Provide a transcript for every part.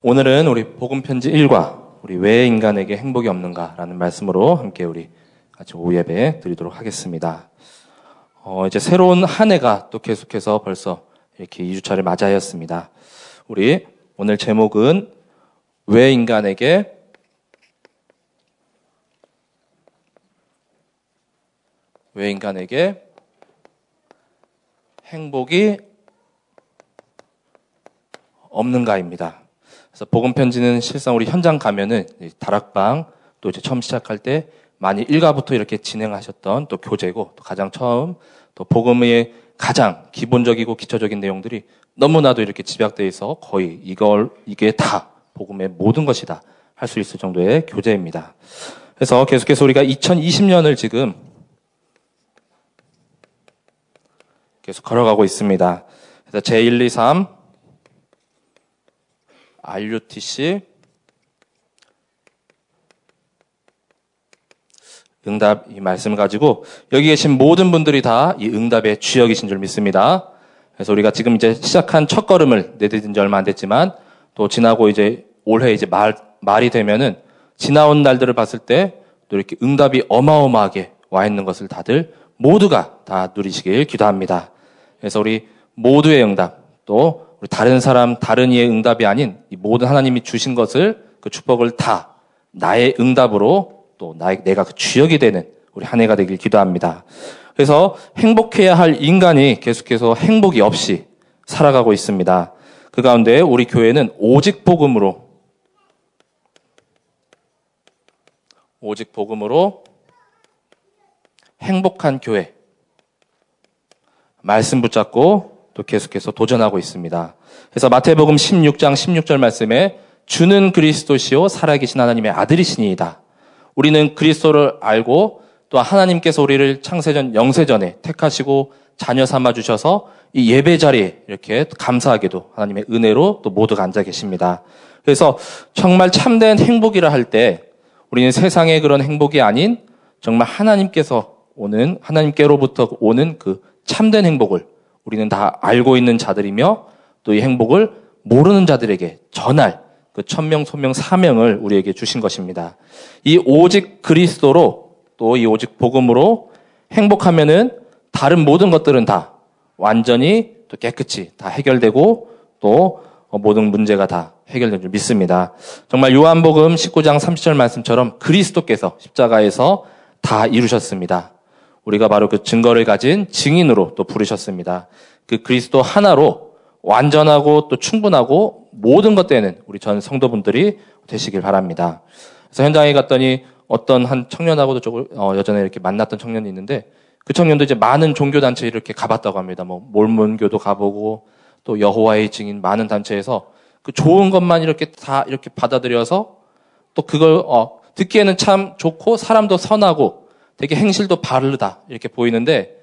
오늘은 우리 복음 편지 1과 우리 왜 인간에게 행복이 없는가라는 말씀으로 함께 우리 같이 오후 예배 드리도록 하겠습니다. 어, 이제 새로운 한 해가 또 계속해서 벌써 이렇게 2주차를 맞이하였습니다. 우리 오늘 제목은 왜 인간에게 왜 인간에게 행복이 없는가입니다. 그래서 복음 편지는 실상 우리 현장 가면은 다락방 또 이제 처음 시작할 때 많이 일가부터 이렇게 진행하셨던 또 교재고 또 가장 처음 또 복음의 가장 기본적이고 기초적인 내용들이 너무나도 이렇게 집약되어 있어 거의 이걸 이게 다 복음의 모든 것이다 할 수 있을 정도의 교재입니다. 그래서 계속해서 우리가 2020년을 지금 계속 걸어가고 있습니다. 그래서 제1, 2, 3 RUTC 응답 이 말씀을 가지고 여기 계신 모든 분들이 다 이 응답의 주역이신 줄 믿습니다. 그래서 우리가 지금 이제 시작한 첫 걸음을 내디딘 지 얼마 안 됐지만 또 지나고 이제 올해 이제 말, 말이 되면은 지나온 날들을 봤을 때 또 이렇게 응답이 어마어마하게 와 있는 것을 다들 모두가 다 누리시길 기도합니다. 그래서 우리 모두의 응답 또 다른 사람, 다른 이의 응답이 아닌 이 모든 하나님이 주신 것을 그 축복을 다 나의 응답으로 또 나의, 내가 그 주역이 되는 우리 한 해가 되길 기도합니다. 그래서 행복해야 할 인간이 계속해서 행복이 없이 살아가고 있습니다. 그 가운데 우리 교회는 오직 복음으로 오직 복음으로 행복한 교회 말씀 붙잡고 또 계속해서 도전하고 있습니다. 그래서 마태복음 16장 16절 말씀에 주는 그리스도시요 살아계신 하나님의 아들이시니이다. 우리는 그리스도를 알고 또 하나님께서 우리를 창세전 영세전에 택하시고 자녀 삼아 주셔서 이 예배 자리에 이렇게 감사하게도 하나님의 은혜로 또 모두가 앉아 계십니다. 그래서 정말 참된 행복이라 할 때 우리는 세상의 그런 행복이 아닌 정말 하나님께서 오는 하나님께로부터 오는 그 참된 행복을 우리는 다 알고 있는 자들이며 또 이 행복을 모르는 자들에게 전할 그 천명, 소명, 사명을 우리에게 주신 것입니다. 이 오직 그리스도로 또 이 오직 복음으로 행복하면은 다른 모든 것들은 다 완전히 또 깨끗이 다 해결되고 또 모든 문제가 다 해결된 줄 믿습니다. 정말 요한복음 19장 30절 말씀처럼 그리스도께서 십자가에서 다 이루셨습니다. 우리가 바로 그 증거를 가진 증인으로 또 부르셨습니다. 그 그리스도 하나로 완전하고 또 충분하고 모든 것 되는 우리 전 성도분들이 되시길 바랍니다. 그래서 현장에 갔더니 어떤 한 청년하고도 조금 어, 여전에 이렇게 만났던 청년이 있는데 그 청년도 이제 많은 종교 단체 이렇게 가봤다고 합니다. 뭐 몰몬교도 가보고 또 여호와의 증인 많은 단체에서 그 좋은 것만 이렇게 다 이렇게 받아들여서 또 그걸 어, 듣기에는 참 좋고 사람도 선하고 되게 행실도 바르다 이렇게 보이는데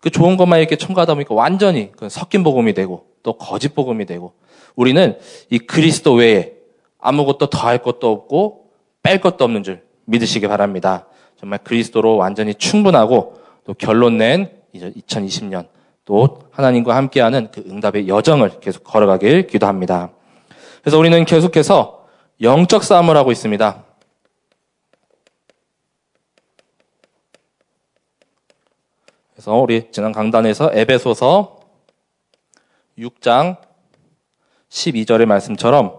그 좋은 것만 이렇게 첨가하다 보니까 완전히 그 섞인 복음이 되고 또 거짓 복음이 되고 우리는 이 그리스도 외에 아무것도 더할 것도 없고 뺄 것도 없는 줄 믿으시기 바랍니다. 정말 그리스도로 완전히 충분하고 또 결론 낸 이제 2020년 또 하나님과 함께하는 그 응답의 여정을 계속 걸어가길 기도합니다. 그래서 우리는 계속해서 영적 싸움을 하고 있습니다. 그래서 우리 지난 강단에서 에베소서 6장 12절의 말씀처럼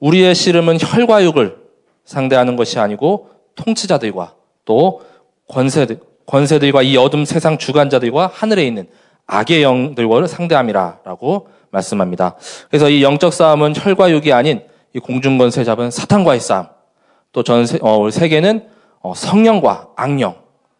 우리의 씨름은 혈과 육을 상대하는 것이 아니고 통치자들과 또 권세들, 권세들과 이 어둠 세상 주관자들과 하늘에 있는 악의 영들과를 상대함이라라고 말씀합니다. 그래서 이 영적 싸움은 혈과 육이 아닌 이 공중권세 잡은 사탄과의 싸움, 또전 어, 세계는 어, 성령과 악령,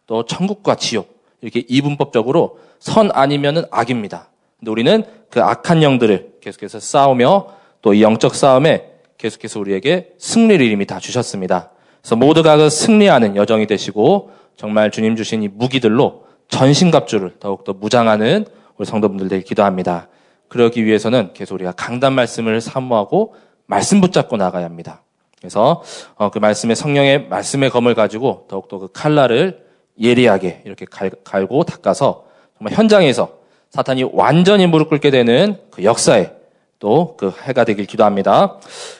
또 천국과 지옥, 이렇게 이분법적으로 선 아니면은 악입니다. 근데 우리는 그 악한 영들을 계속해서 싸우며 또 이 영적 싸움에 계속해서 우리에게 승리를 이미 다 주셨습니다. 그래서 모두가 그 승리하는 여정이 되시고 정말 주님 주신 이 무기들로 전신갑주를 더욱더 무장하는 우리 성도분들 되길 기도합니다. 그러기 위해서는 계속 우리가 강단 말씀을 사모하고 말씀 붙잡고 나가야 합니다. 그래서 어, 그 말씀의 성령의 말씀의 검을 가지고 더욱더 그 칼날을 예리하게 이렇게 갈, 갈고 닦아서 정말 현장에서 사탄이 완전히 무릎 꿇게 되는 그 역사에 또 그 해가 되길 기도합니다.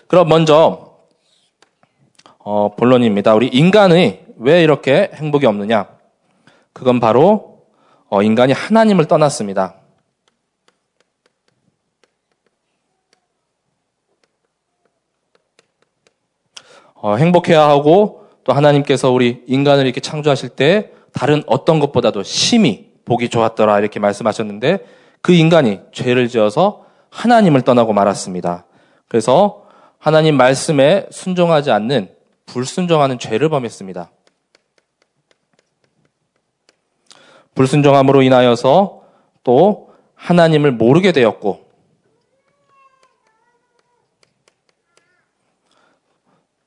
그럼 먼저 어, 본론입니다. 우리 인간의 왜 이렇게 행복이 없느냐? 그건 바로 어, 인간이 하나님을 떠났습니다. 어, 행복해야 하고 또 하나님께서 우리 인간을 이렇게 창조하실 때 다른 어떤 것보다도 심히 보기 좋았더라 이렇게 말씀하셨는데 그 인간이 죄를 지어서 하나님을 떠나고 말았습니다. 그래서 하나님 말씀에 순종하지 않는 불순종하는 죄를 범했습니다. 불순종함으로 인하여서 또 하나님을 모르게 되었고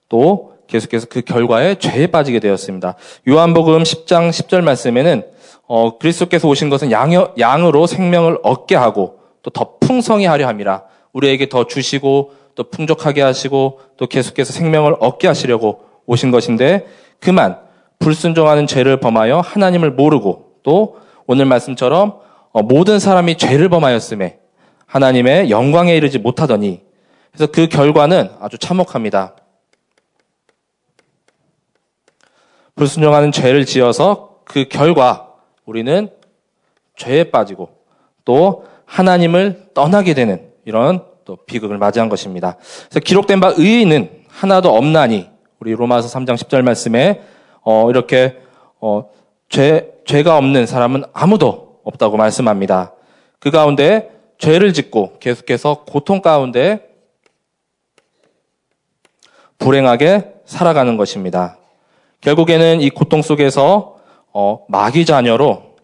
또 계속해서 그 결과에 죄에 빠지게 되었습니다. 요한복음 10장 10절 말씀에는 어, 그리스도께서 오신 것은 양, 양으로 생명을 얻게 하고 또 더 풍성히 하려 함이라. 우리에게 더 주시고 또 풍족하게 하시고 또 계속해서 생명을 얻게 하시려고 오신 것인데 그만 불순종하는 죄를 범하여 하나님을 모르고 또 오늘 말씀처럼 어, 모든 사람이 죄를 범하였음에 하나님의 영광에 이르지 못하더니 그래서 그 결과는 아주 참혹합니다. 불순종하는 죄를 지어서 그 결과 우리는 죄에 빠지고 또 하나님을 떠나게 되는 이런 또 비극을 맞이한 것입니다. 그래서 기록된 바 의인은 하나도 없나니 우리 로마서 3장 10절 말씀에 어 이렇게 어 죄, 죄가 없는 사람은 아무도 없다고 말씀합니다. 그 가운데 죄를 짓고 계속해서 고통 가운데 불행하게 살아가는 것입니다. 결국에는 이 고통 속에서 어, 마귀 자녀로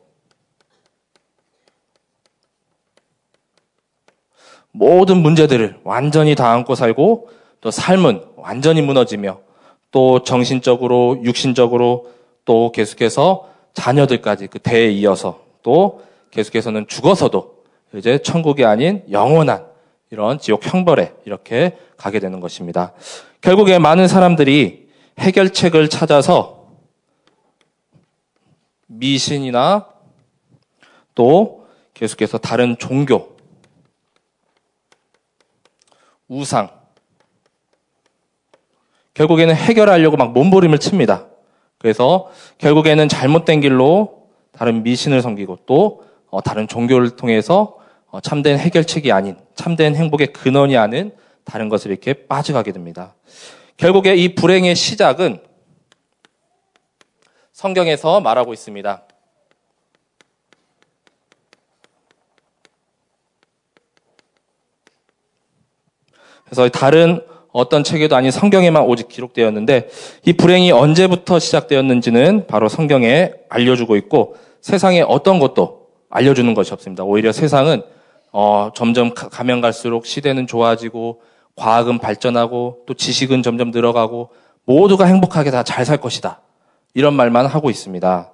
모든 문제들을 완전히 다 안고 살고 또 삶은 완전히 무너지며 또 정신적으로 육신적으로 또 계속해서 자녀들까지 그 대에 이어서 또 계속해서는 죽어서도 이제 천국이 아닌 영원한 이런 지옥 형벌에 이렇게 가게 되는 것입니다. 결국에 많은 사람들이 해결책을 찾아서 미신이나 또 계속해서 다른 종교, 우상, 결국에는 해결하려고 막 몸부림을 칩니다. 그래서 결국에는 잘못된 길로 다른 미신을 섬기고 또 어, 다른 종교를 통해서 어, 참된 해결책이 아닌 참된 행복의 근원이 아닌 다른 것을 이렇게 빠져가게 됩니다. 결국에 이 불행의 시작은 성경에서 말하고 있습니다. 그래서 다른 어떤 책에도 아닌 성경에만 오직 기록되었는데 이 불행이 언제부터 시작되었는지는 바로 성경에 알려주고 있고 세상에 어떤 것도 알려주는 것이 없습니다. 오히려 세상은 어, 점점 가면 갈수록 시대는 좋아지고 과학은 발전하고 또 지식은 점점 늘어가고 모두가 행복하게 다 잘 살 것이다. 이런 말만 하고 있습니다.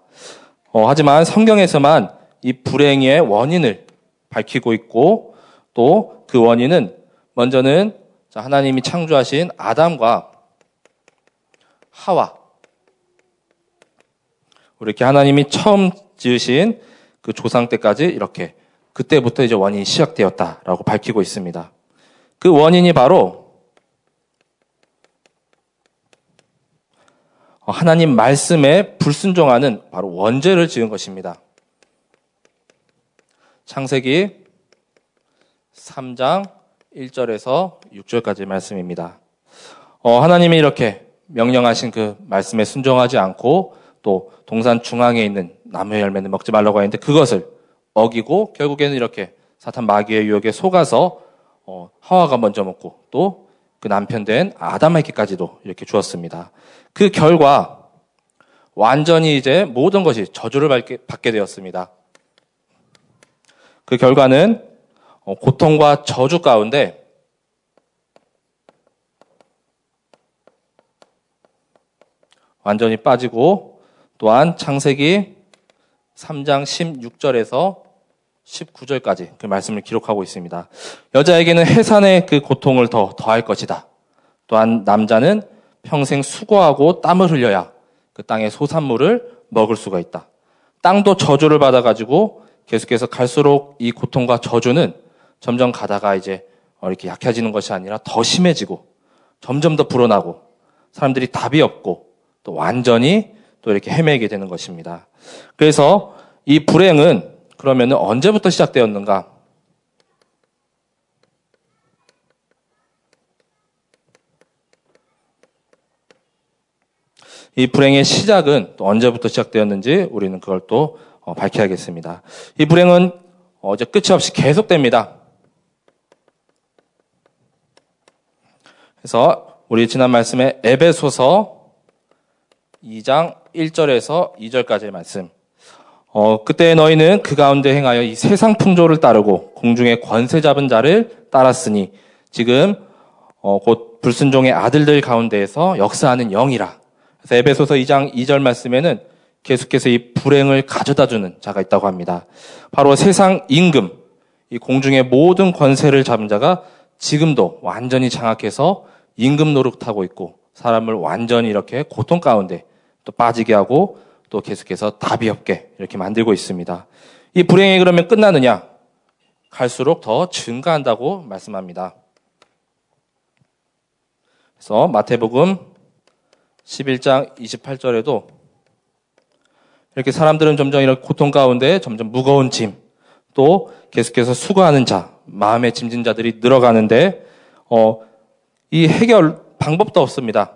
어, 하지만 성경에서만 이 불행의 원인을 밝히고 있고 또 그 원인은 먼저는 하나님이 창조하신 아담과 하와. 이렇게 하나님이 처음 지으신 그 조상 때까지 이렇게 그때부터 이제 원인이 시작되었다라고 밝히고 있습니다. 그 원인이 바로 하나님 말씀에 불순종하는 바로 원죄를 지은 것입니다. 창세기 3장 1절에서 6절까지 말씀입니다. 어, 하나님이 이렇게 명령하신 그 말씀에 순종하지 않고 또 동산 중앙에 있는 나무의 열매는 먹지 말라고 했는데 그것을 어기고 결국에는 이렇게 사탄 마귀의 유혹에 속아서 어, 하와가 먼저 먹고 또 그 남편 된 아담에게까지도 이렇게 주었습니다. 그 결과 완전히 이제 모든 것이 저주를 받게, 받게 되었습니다. 그 결과는 어, 고통과 저주 가운데 완전히 빠지고 또한 창세기 3장 16절에서 19절까지 그 말씀을 기록하고 있습니다. 여자에게는 해산의 그 고통을 더 더할 것이다. 또한 남자는 평생 수고하고 땀을 흘려야 그 땅의 소산물을 먹을 수가 있다. 땅도 저주를 받아가지고 계속해서 갈수록 이 고통과 저주는 점점 가다가 이제 이렇게 약해지는 것이 아니라 더 심해지고 점점 더 불어나고 사람들이 답이 없고 또 완전히 또 이렇게 헤매게 되는 것입니다. 그래서 이 불행은 그러면 언제부터 시작되었는가? 이 불행의 시작은 또 언제부터 시작되었는지 우리는 그걸 또 어, 밝혀야겠습니다. 이 불행은 어제 끝이 없이 계속됩니다. 그래서 우리 지난 말씀에 에베소서 2장 1절에서 2절까지의 말씀. 어, 그때 너희는 그 가운데 행하여 이 세상 풍조를 따르고 공중의 권세 잡은 자를 따랐으니 지금 어, 곧 불순종의 아들들 가운데에서 역사하는 영이라. 그래서 에베소서 2장 2절 말씀에는 계속해서 이 불행을 가져다 주는 자가 있다고 합니다. 바로 세상 임금, 이 공중의 모든 권세를 잡은 자가 지금도 완전히 장악해서 임금 노릇하고 있고 사람을 완전히 이렇게 고통 가운데 또 빠지게 하고 또 계속해서 답이 없게 이렇게 만들고 있습니다. 이 불행이 그러면 끝나느냐? 갈수록 더 증가한다고 말씀합니다. 그래서 마태복음 11장 28절에도 이렇게 사람들은 점점 이런 고통 가운데 점점 무거운 짐, 또 계속해서 수고하는 자, 마음의 짐진 자들이 늘어가는데, 어, 이 해결 방법도 없습니다.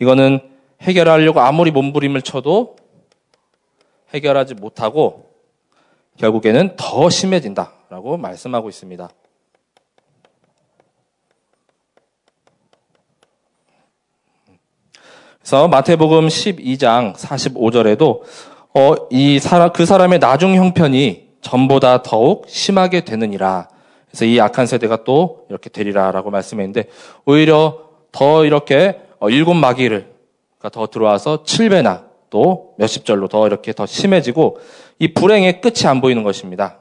이거는 해결하려고 아무리 몸부림을 쳐도 해결하지 못하고 결국에는 더 심해진다라고 말씀하고 있습니다. 그래서 마태복음 12장 45절에도 어, 이 사람 그 사람의 나중 형편이 전보다 더욱 심하게 되느니라. 그래서 이 악한 세대가 또 이렇게 되리라라고 말씀했는데 오히려 더 이렇게 어, 일곱 마귀를 더 들어와서 7배나 또 몇십 절로 더 이렇게 더 심해지고 이 불행의 끝이 안 보이는 것입니다.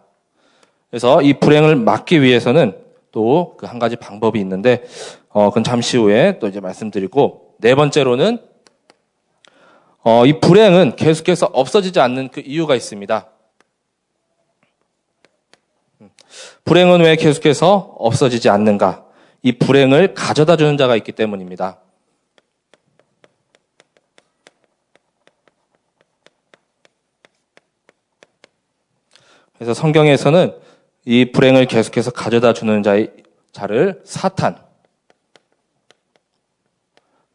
그래서 이 불행을 막기 위해서는 또 그 한 가지 방법이 있는데 어 그건 잠시 후에 또 이제 말씀드리고 네 번째로는 어, 이 불행은 계속해서 없어지지 않는 그 이유가 있습니다. 불행은 왜 계속해서 없어지지 않는가? 이 불행을 가져다 주는 자가 있기 때문입니다. 그래서 성경에서는 이 불행을 계속해서 가져다 주는 자의 자를 사탄,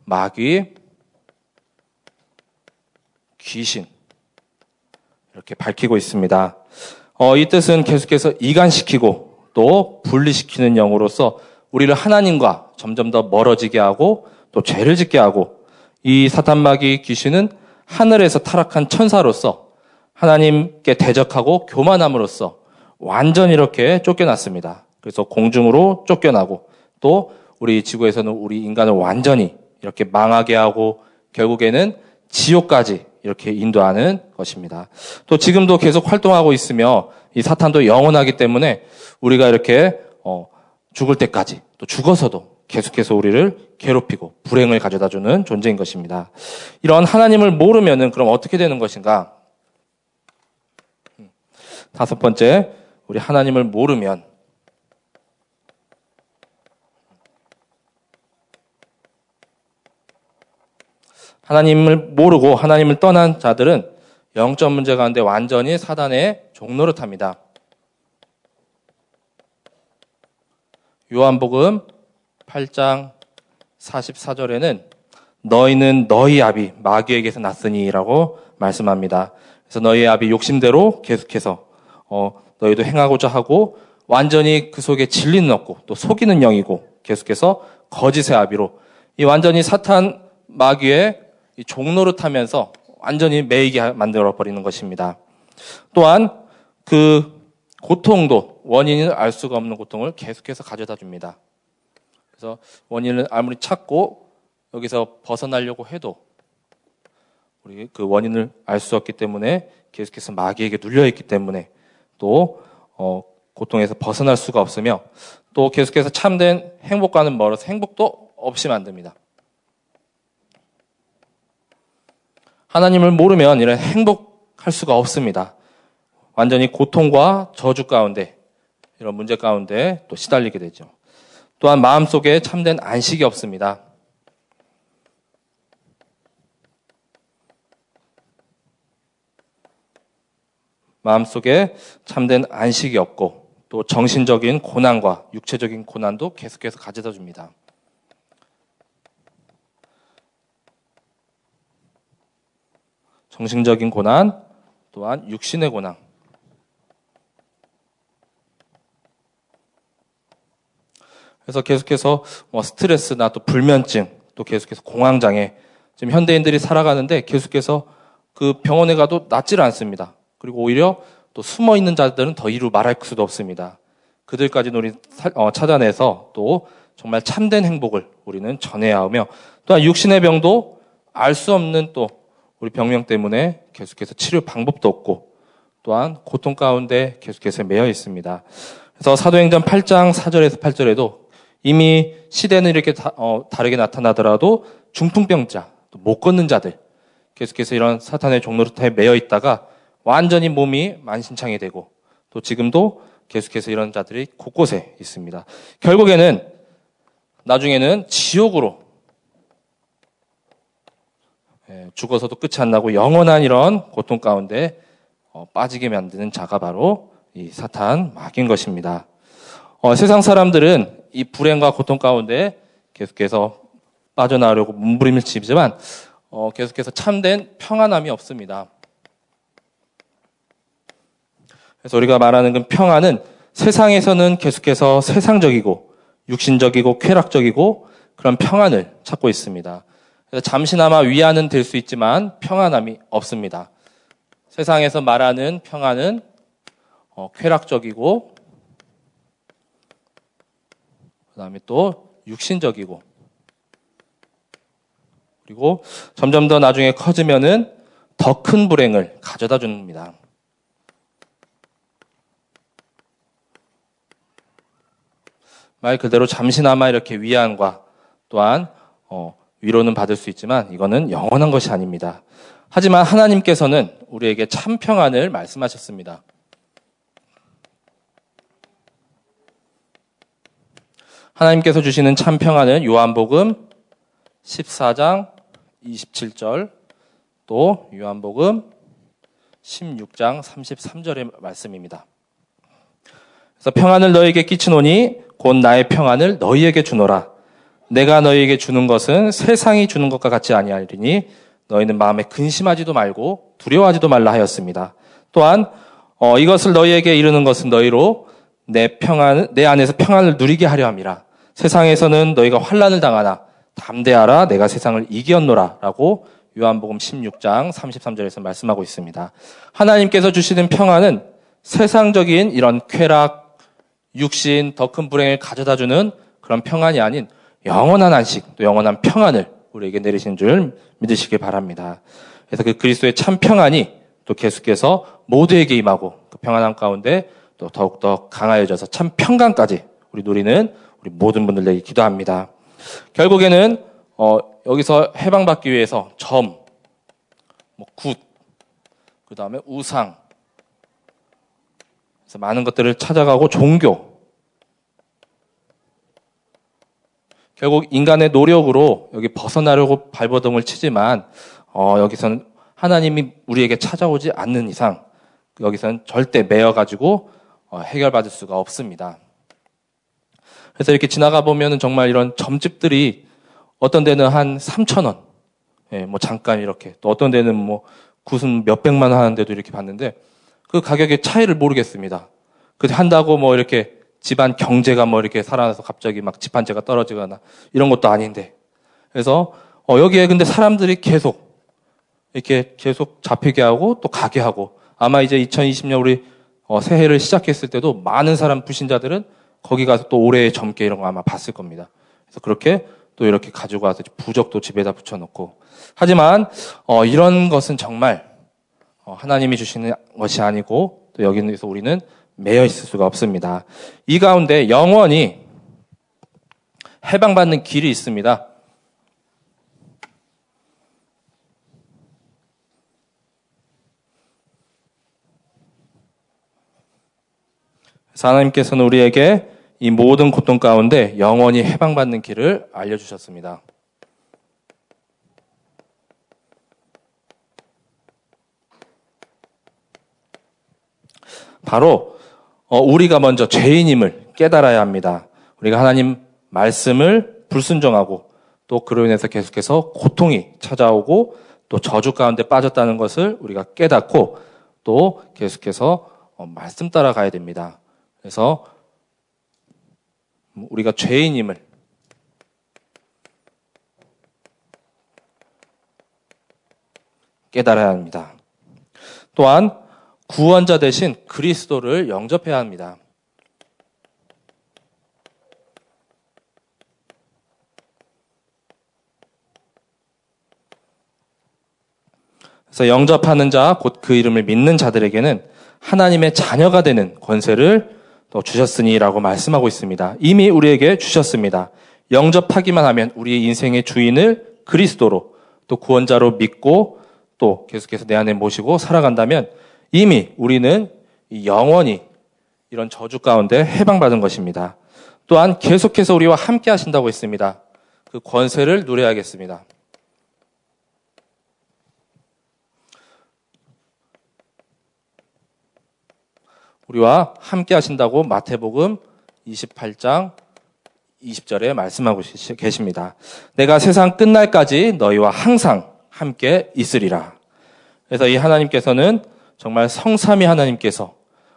마귀, 귀신 이렇게 밝히고 있습니다. 어, 이 뜻은 계속해서 이간시키고 또 분리시키는 영으로서 우리를 하나님과 점점 더 멀어지게 하고 또 죄를 짓게 하고 이 사탄마귀 귀신은 하늘에서 타락한 천사로서 하나님께 대적하고 교만함으로써 완전히 이렇게 쫓겨났습니다. 그래서 공중으로 쫓겨나고 또 우리 지구에서는 우리 인간을 완전히 이렇게 망하게 하고 결국에는 지옥까지 이렇게 인도하는 것입니다. 또 지금도 계속 활동하고 있으며 이 사탄도 영원하기 때문에 우리가 이렇게 어, 죽을 때까지 또 죽어서도 계속해서 우리를 괴롭히고 불행을 가져다주는 존재인 것입니다. 이런 하나님을 모르면은 그럼 어떻게 되는 것인가? 음, 다섯 번째, 우리 하나님을 모르면 하나님을 모르고 하나님을 떠난 자들은 영적 문제 가운데 완전히 사단의 종로를 탑니다. 요한복음 8장 44절에는 너희는 너희 아비 마귀에게서 났으니라고 말씀합니다. 그래서 너희 아비 욕심대로 계속해서 어, 너희도 행하고자 하고 완전히 그 속에 진리는 없고 또 속이는 영이고 계속해서 거짓의 아비로 이 완전히 사탄 마귀의 이 종로를 타면서 완전히 매이게 만들어 버리는 것입니다. 또한 그 고통도 원인을 알 수가 없는 고통을 계속해서 가져다 줍니다. 그래서 원인을 아무리 찾고 여기서 벗어나려고 해도 우리 그 원인을 알 수 없기 때문에 계속해서 마귀에게 눌려 있기 때문에 또 어, 고통에서 벗어날 수가 없으며 또 계속해서 참된 행복과는 멀어서 행복도 없이 만듭니다. 하나님을 모르면 이런 행복할 수가 없습니다. 완전히 고통과 저주 가운데 이런 문제 가운데 또 시달리게 되죠. 또한 마음속에 참된 안식이 없습니다. 마음속에 참된 안식이 없고 또 정신적인 고난과 육체적인 고난도 계속해서 가져다 줍니다. 정신적인 고난 또한 육신의 고난 그래서 계속해서 뭐 스트레스나 또 불면증, 또 계속해서 공황장애, 지금 현대인들이 살아가는데 계속해서 그 병원에 가도 낫질 않습니다. 그리고 오히려 또 숨어 있는 자들은 더 이루 말할 수도 없습니다. 그들까지 우리 어, 찾아내서 또 정말 참된 행복을 우리는 전해야 하며 또한 육신의 병도 알 수 없는 또 우리 병명 때문에 계속해서 치료 방법도 없고 또한 고통 가운데 계속해서 매여 있습니다. 그래서 사도행전 8장 4절에서 8절에도 이미 시대는 이렇게 다, 어, 다르게 나타나더라도 중풍병자, 못 걷는 자들, 계속해서 이런 사탄의 종로릇에 매여 있다가 완전히 몸이 만신창이 되고 또 지금도 계속해서 이런 자들이 곳곳에 있습니다. 결국에는 나중에는 지옥으로 예, 죽어서도 끝이 안 나고 영원한 이런 고통 가운데 어, 빠지게 만드는 자가 바로 이 사탄 마귀인 것입니다. 어, 세상 사람들은 이 불행과 고통 가운데 계속해서 빠져나오려고 몸부림을 치지만 어, 계속해서 참된 평안함이 없습니다. 그래서 우리가 말하는 그 평안은 세상에서는 계속해서 세상적이고 육신적이고 쾌락적이고 그런 평안을 찾고 있습니다. 그래서 잠시나마 위안은 될 수 있지만 평안함이 없습니다. 세상에서 말하는 평안은 어, 쾌락적이고 다음에 또 육신적이고 그리고 점점 더 나중에 커지면은 더 큰 불행을 가져다 줍니다. 말 그대로 잠시나마 이렇게 위안과 또한 어, 위로는 받을 수 있지만 이거는 영원한 것이 아닙니다. 하지만 하나님께서는 우리에게 참 평안을 말씀하셨습니다. 하나님께서 주시는 참 평안은 요한복음 14장 27절 또 요한복음 16장 33절의 말씀입니다. 그래서 평안을 너에게 끼치노니 곧 나의 평안을 너희에게 주노라. 내가 너희에게 주는 것은 세상이 주는 것과 같지 아니하리니 너희는 마음에 근심하지도 말고 두려워하지도 말라 하였습니다. 또한 어, 이것을 너희에게 이르는 것은 너희로 내 평안 내 안에서 평안을 누리게 하려 함이라. 세상에서는 너희가 환란을 당하나 담대하라 내가 세상을 이겼노라라고 요한복음 16장 33절에서 말씀하고 있습니다. 하나님께서 주시는 평안은 세상적인 이런 쾌락, 육신, 더 큰 불행을 가져다 주는 그런 평안이 아닌 영원한 안식, 또 영원한 평안을 우리에게 내리신 줄 믿으시길 바랍니다. 그래서 그 그리스도의 참 평안이 또 계속해서 모두에게 임하고 그 평안함 가운데 또 더욱더 강하여져서 참 평강까지 우리 누리는 우리 모든 분들에게 기도합니다. 결국에는 어, 여기서 해방받기 위해서 점, 뭐 굿, 그 다음에 우상, 그래서 많은 것들을 찾아가고 종교. 결국 인간의 노력으로 여기 벗어나려고 발버둥을 치지만 어, 여기서는 하나님이 우리에게 찾아오지 않는 이상 여기서는 절대 매여 가지고 어, 해결받을 수가 없습니다. 그래서 이렇게 지나가 보면은 정말 이런 점집들이 어떤 데는 한 3천 원, 예, 뭐 잠깐 이렇게 또 어떤 데는 뭐 굿은 몇 백만 원 하는데도 이렇게 봤는데 그 가격의 차이를 모르겠습니다. 그 한다고 뭐 이렇게 집안 경제가 뭐 이렇게 살아나서 갑자기 막 집한 채가 떨어지거나 이런 것도 아닌데 그래서 어, 여기에 근데 사람들이 계속 이렇게 계속 잡히게 하고 또 가게 하고 아마 이제 2020년 우리 어, 새해를 시작했을 때도 많은 사람 부신자들은 거기 가서 또 올해 점괘 이런 거 아마 봤을 겁니다. 그래서 그렇게 또 이렇게 가지고 와서 부적도 집에다 붙여놓고 하지만 어, 이런 것은 정말 어, 하나님이 주시는 것이 아니고 또 여기서 우리는 매여 있을 수가 없습니다. 이 가운데 영원히 해방받는 길이 있습니다. 하나님께서는 우리에게 이 모든 고통 가운데 영원히 해방받는 길을 알려주셨습니다. 바로 어, 우리가 먼저 죄인임을 깨달아야 합니다. 우리가 하나님 말씀을 불순종하고 또 그로 인해서 계속해서 고통이 찾아오고 또 저주 가운데 빠졌다는 것을 우리가 깨닫고 또 계속해서 어, 말씀 따라가야 됩니다. 그래서 우리가 죄인임을 깨달아야 합니다. 또한 구원자 대신 그리스도를 영접해야 합니다. 그래서 영접하는 자, 곧 그 이름을 믿는 자들에게는 하나님의 자녀가 되는 권세를 또 주셨으니라고 말씀하고 있습니다. 이미 우리에게 주셨습니다. 영접하기만 하면 우리의 인생의 주인을 그리스도로 또 구원자로 믿고 또 계속해서 내 안에 모시고 살아간다면 이미 우리는 영원히 이런 저주 가운데 해방받은 것입니다. 또한 계속해서 우리와 함께 하신다고 했습니다. 그 권세를 누려야겠습니다. 우리와 함께 하신다고 마태복음 28장 20절에 말씀하고 계십니다. 내가 세상 끝날까지 너희와 항상 함께 있으리라. 그래서 이 하나님께서는 정말 성삼위 하나님께서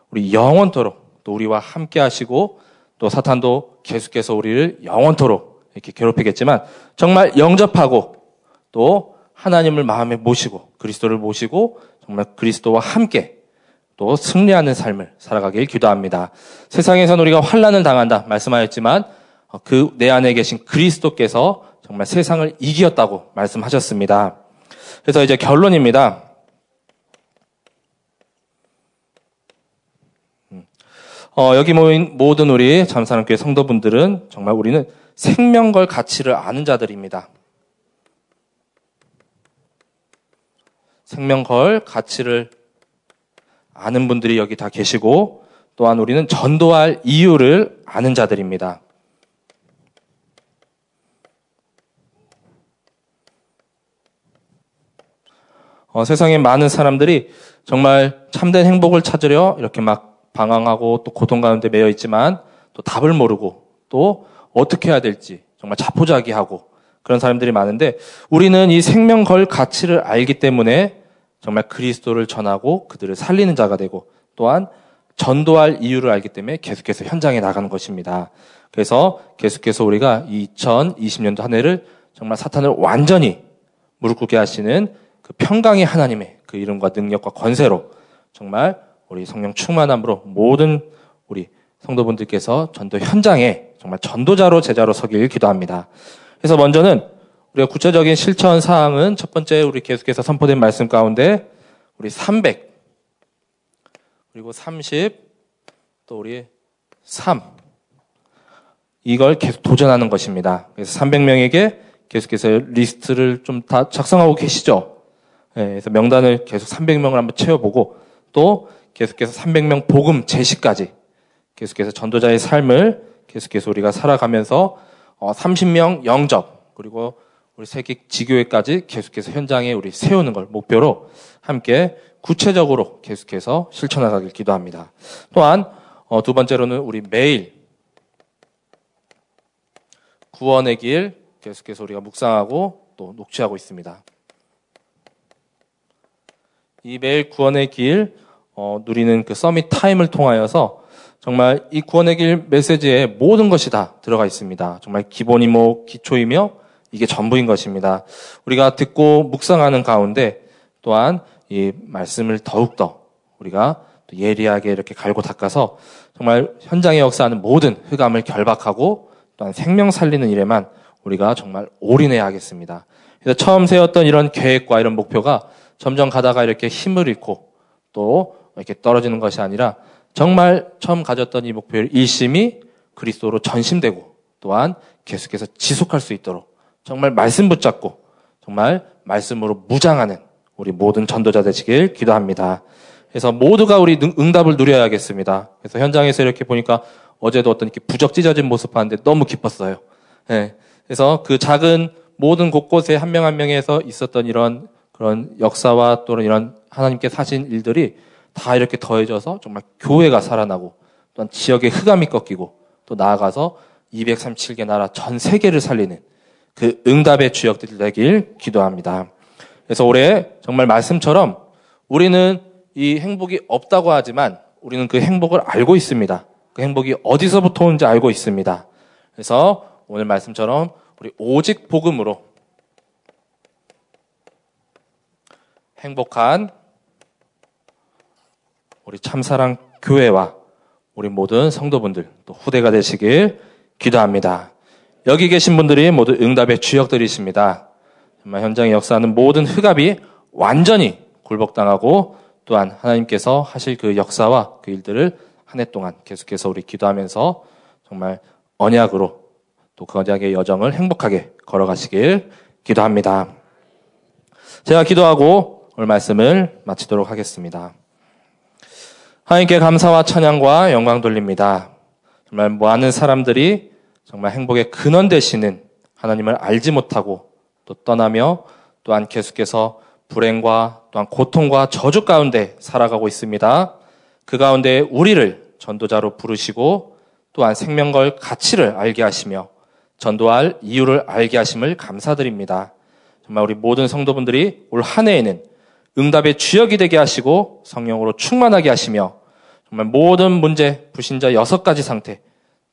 우리 영원토록 또 우리와 함께 하시고 또 사탄도 계속해서 우리를 영원토록 이렇게 괴롭히겠지만 정말 영접하고 또 하나님을 마음에 모시고 그리스도를 모시고 정말 그리스도와 함께 또 승리하는 삶을 살아가길 기도합니다. 세상에선 우리가 환란을 당한다 말씀하였지만 어, 그내 안에 계신 그리스도께서 정말 세상을 이기었다고 말씀하셨습니다. 그래서 이제 결론입니다. 음. 어, 여기 모인 모든 우리 잠사랑교회 성도분들은 정말 우리는 생명 걸 가치를 아는 자들입니다. 생명 걸 가치를 아는 분들이 여기 다 계시고 또한 우리는 전도할 이유를 아는 자들입니다. 어, 세상에 많은 사람들이 정말 참된 행복을 찾으려 이렇게 막 방황하고 또 고통 가운데 매여 있지만 또 답을 모르고 또 어떻게 해야 될지 정말 자포자기하고 그런 사람들이 많은데 우리는 이 생명 걸 가치를 알기 때문에 정말 그리스도를 전하고 그들을 살리는 자가 되고 또한 전도할 이유를 알기 때문에 계속해서 현장에 나가는 것입니다. 그래서 계속해서 우리가 2020년도 한 해를 정말 사탄을 완전히 무릎 꿇게 하시는 그 평강의 하나님의 그 이름과 능력과 권세로 정말 우리 성령 충만함으로 모든 우리 성도분들께서 전도 현장에 정말 전도자로 제자로 서길 기도합니다. 그래서 먼저는 우리가 구체적인 실천 사항은 첫 번째 우리 계속해서 선포된 말씀 가운데 우리 300 그리고 30 또 우리 3 이걸 계속 도전하는 것입니다. 그래서 300명에게 계속해서 리스트를 좀 다 작성하고 계시죠? 네, 그래서 명단을 계속 300명을 한번 채워보고 또 계속해서 300명 복음 제시까지 계속해서 전도자의 삶을 계속해서 우리가 살아가면서 30명 어, 영접 그리고 우리 세계 지교회까지 계속해서 현장에 우리 세우는 걸 목표로 함께 구체적으로 계속해서 실천하길 기도합니다. 또한 어, 두 번째로는 우리 매일 구원의 길 계속해서 우리가 묵상하고 또 녹취하고 있습니다. 이 매일 구원의 길 어, 누리는 그 서밋 타임을 통하여서 정말 이 구원의 길 메시지에 모든 것이 다 들어가 있습니다. 정말 기본이모 기초이며 이게 전부인 것입니다. 우리가 듣고 묵상하는 가운데 또한 이 말씀을 더욱더 우리가 예리하게 이렇게 갈고 닦아서 정말 현장에 역사하는 모든 흑암을 결박하고 또한 생명 살리는 일에만 우리가 정말 올인해야 하겠습니다. 그래서 처음 세웠던 이런 계획과 이런 목표가 점점 가다가 이렇게 힘을 잃고 또 이렇게 떨어지는 것이 아니라 정말 처음 가졌던 이 목표를 일심이 그리스도로 전심되고 또한 계속해서 지속할 수 있도록 정말 말씀 붙잡고 정말 말씀으로 무장하는 우리 모든 전도자 되시길 기도합니다. 그래서 모두가 우리 응답을 누려야겠습니다. 그래서 현장에서 이렇게 보니까 어제도 어떤 이렇게 부적 찢어진 모습 봤는데 너무 기뻤어요. 예. 그래서 그 작은 모든 곳곳에 한 명 한 명에서 있었던 이런 그런 역사와 또는 이런 하나님께 사신 일들이 다 이렇게 더해져서 정말 교회가 살아나고 또한 지역의 흑암이 꺾이고 또 나아가서 237개 나라 전 세계를 살리는 그 응답의 주역들이 되길 기도합니다. 그래서 올해 정말 말씀처럼 우리는 이 행복이 없다고 하지만 우리는 그 행복을 알고 있습니다. 그 행복이 어디서부터 오는지 알고 있습니다. 그래서 오늘 말씀처럼 우리 오직 복음으로 행복한 우리 참사랑 교회와 우리 모든 성도분들 또 후대가 되시길 기도합니다. 여기 계신 분들이 모두 응답의 주역들이십니다. 정말 현장에 역사하는 모든 흑압이 완전히 굴복당하고 또한 하나님께서 하실 그 역사와 그 일들을 한 해 동안 계속해서 우리 기도하면서 정말 언약으로 또 그 언약의 여정을 행복하게 걸어가시길 기도합니다. 제가 기도하고 오늘 말씀을 마치도록 하겠습니다. 하나님께 감사와 찬양과 영광 돌립니다. 정말 많은 사람들이 정말 행복의 근원 되시는 하나님을 알지 못하고 또 떠나며 또한 계속해서 불행과 또한 고통과 저주 가운데 살아가고 있습니다. 그 가운데 우리를 전도자로 부르시고 또한 생명걸 가치를 알게 하시며 전도할 이유를 알게 하심을 감사드립니다. 정말 우리 모든 성도분들이 올 한 해에는 응답의 주역이 되게 하시고 성령으로 충만하게 하시며 정말 모든 문제, 불신자 여섯 가지 상태,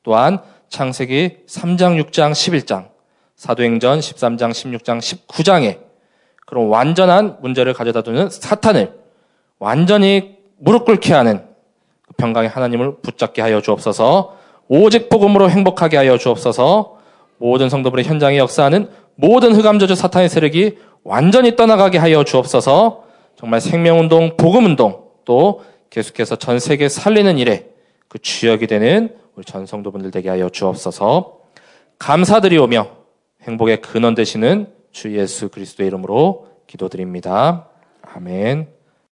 또한 창세기 3장, 6장, 11장, 사도행전 13장, 16장, 19장에 그런 완전한 문제를 가져다 두는 사탄을 완전히 무릎 꿇게 하는 평강의 하나님을 붙잡게 하여 주옵소서 오직 복음으로 행복하게 하여 주옵소서 모든 성도들의 현장에 역사하는 모든 흑암저주 사탄의 세력이 완전히 떠나가게 하여 주옵소서 정말 생명운동, 복음운동 또 계속해서 전 세계 살리는 일에 그 주역이 되는 우리 전 성도분들 되게 하여 주옵소서 감사드리오며 행복의 근원 되시는 주 예수 그리스도의 이름으로 기도드립니다. 아멘.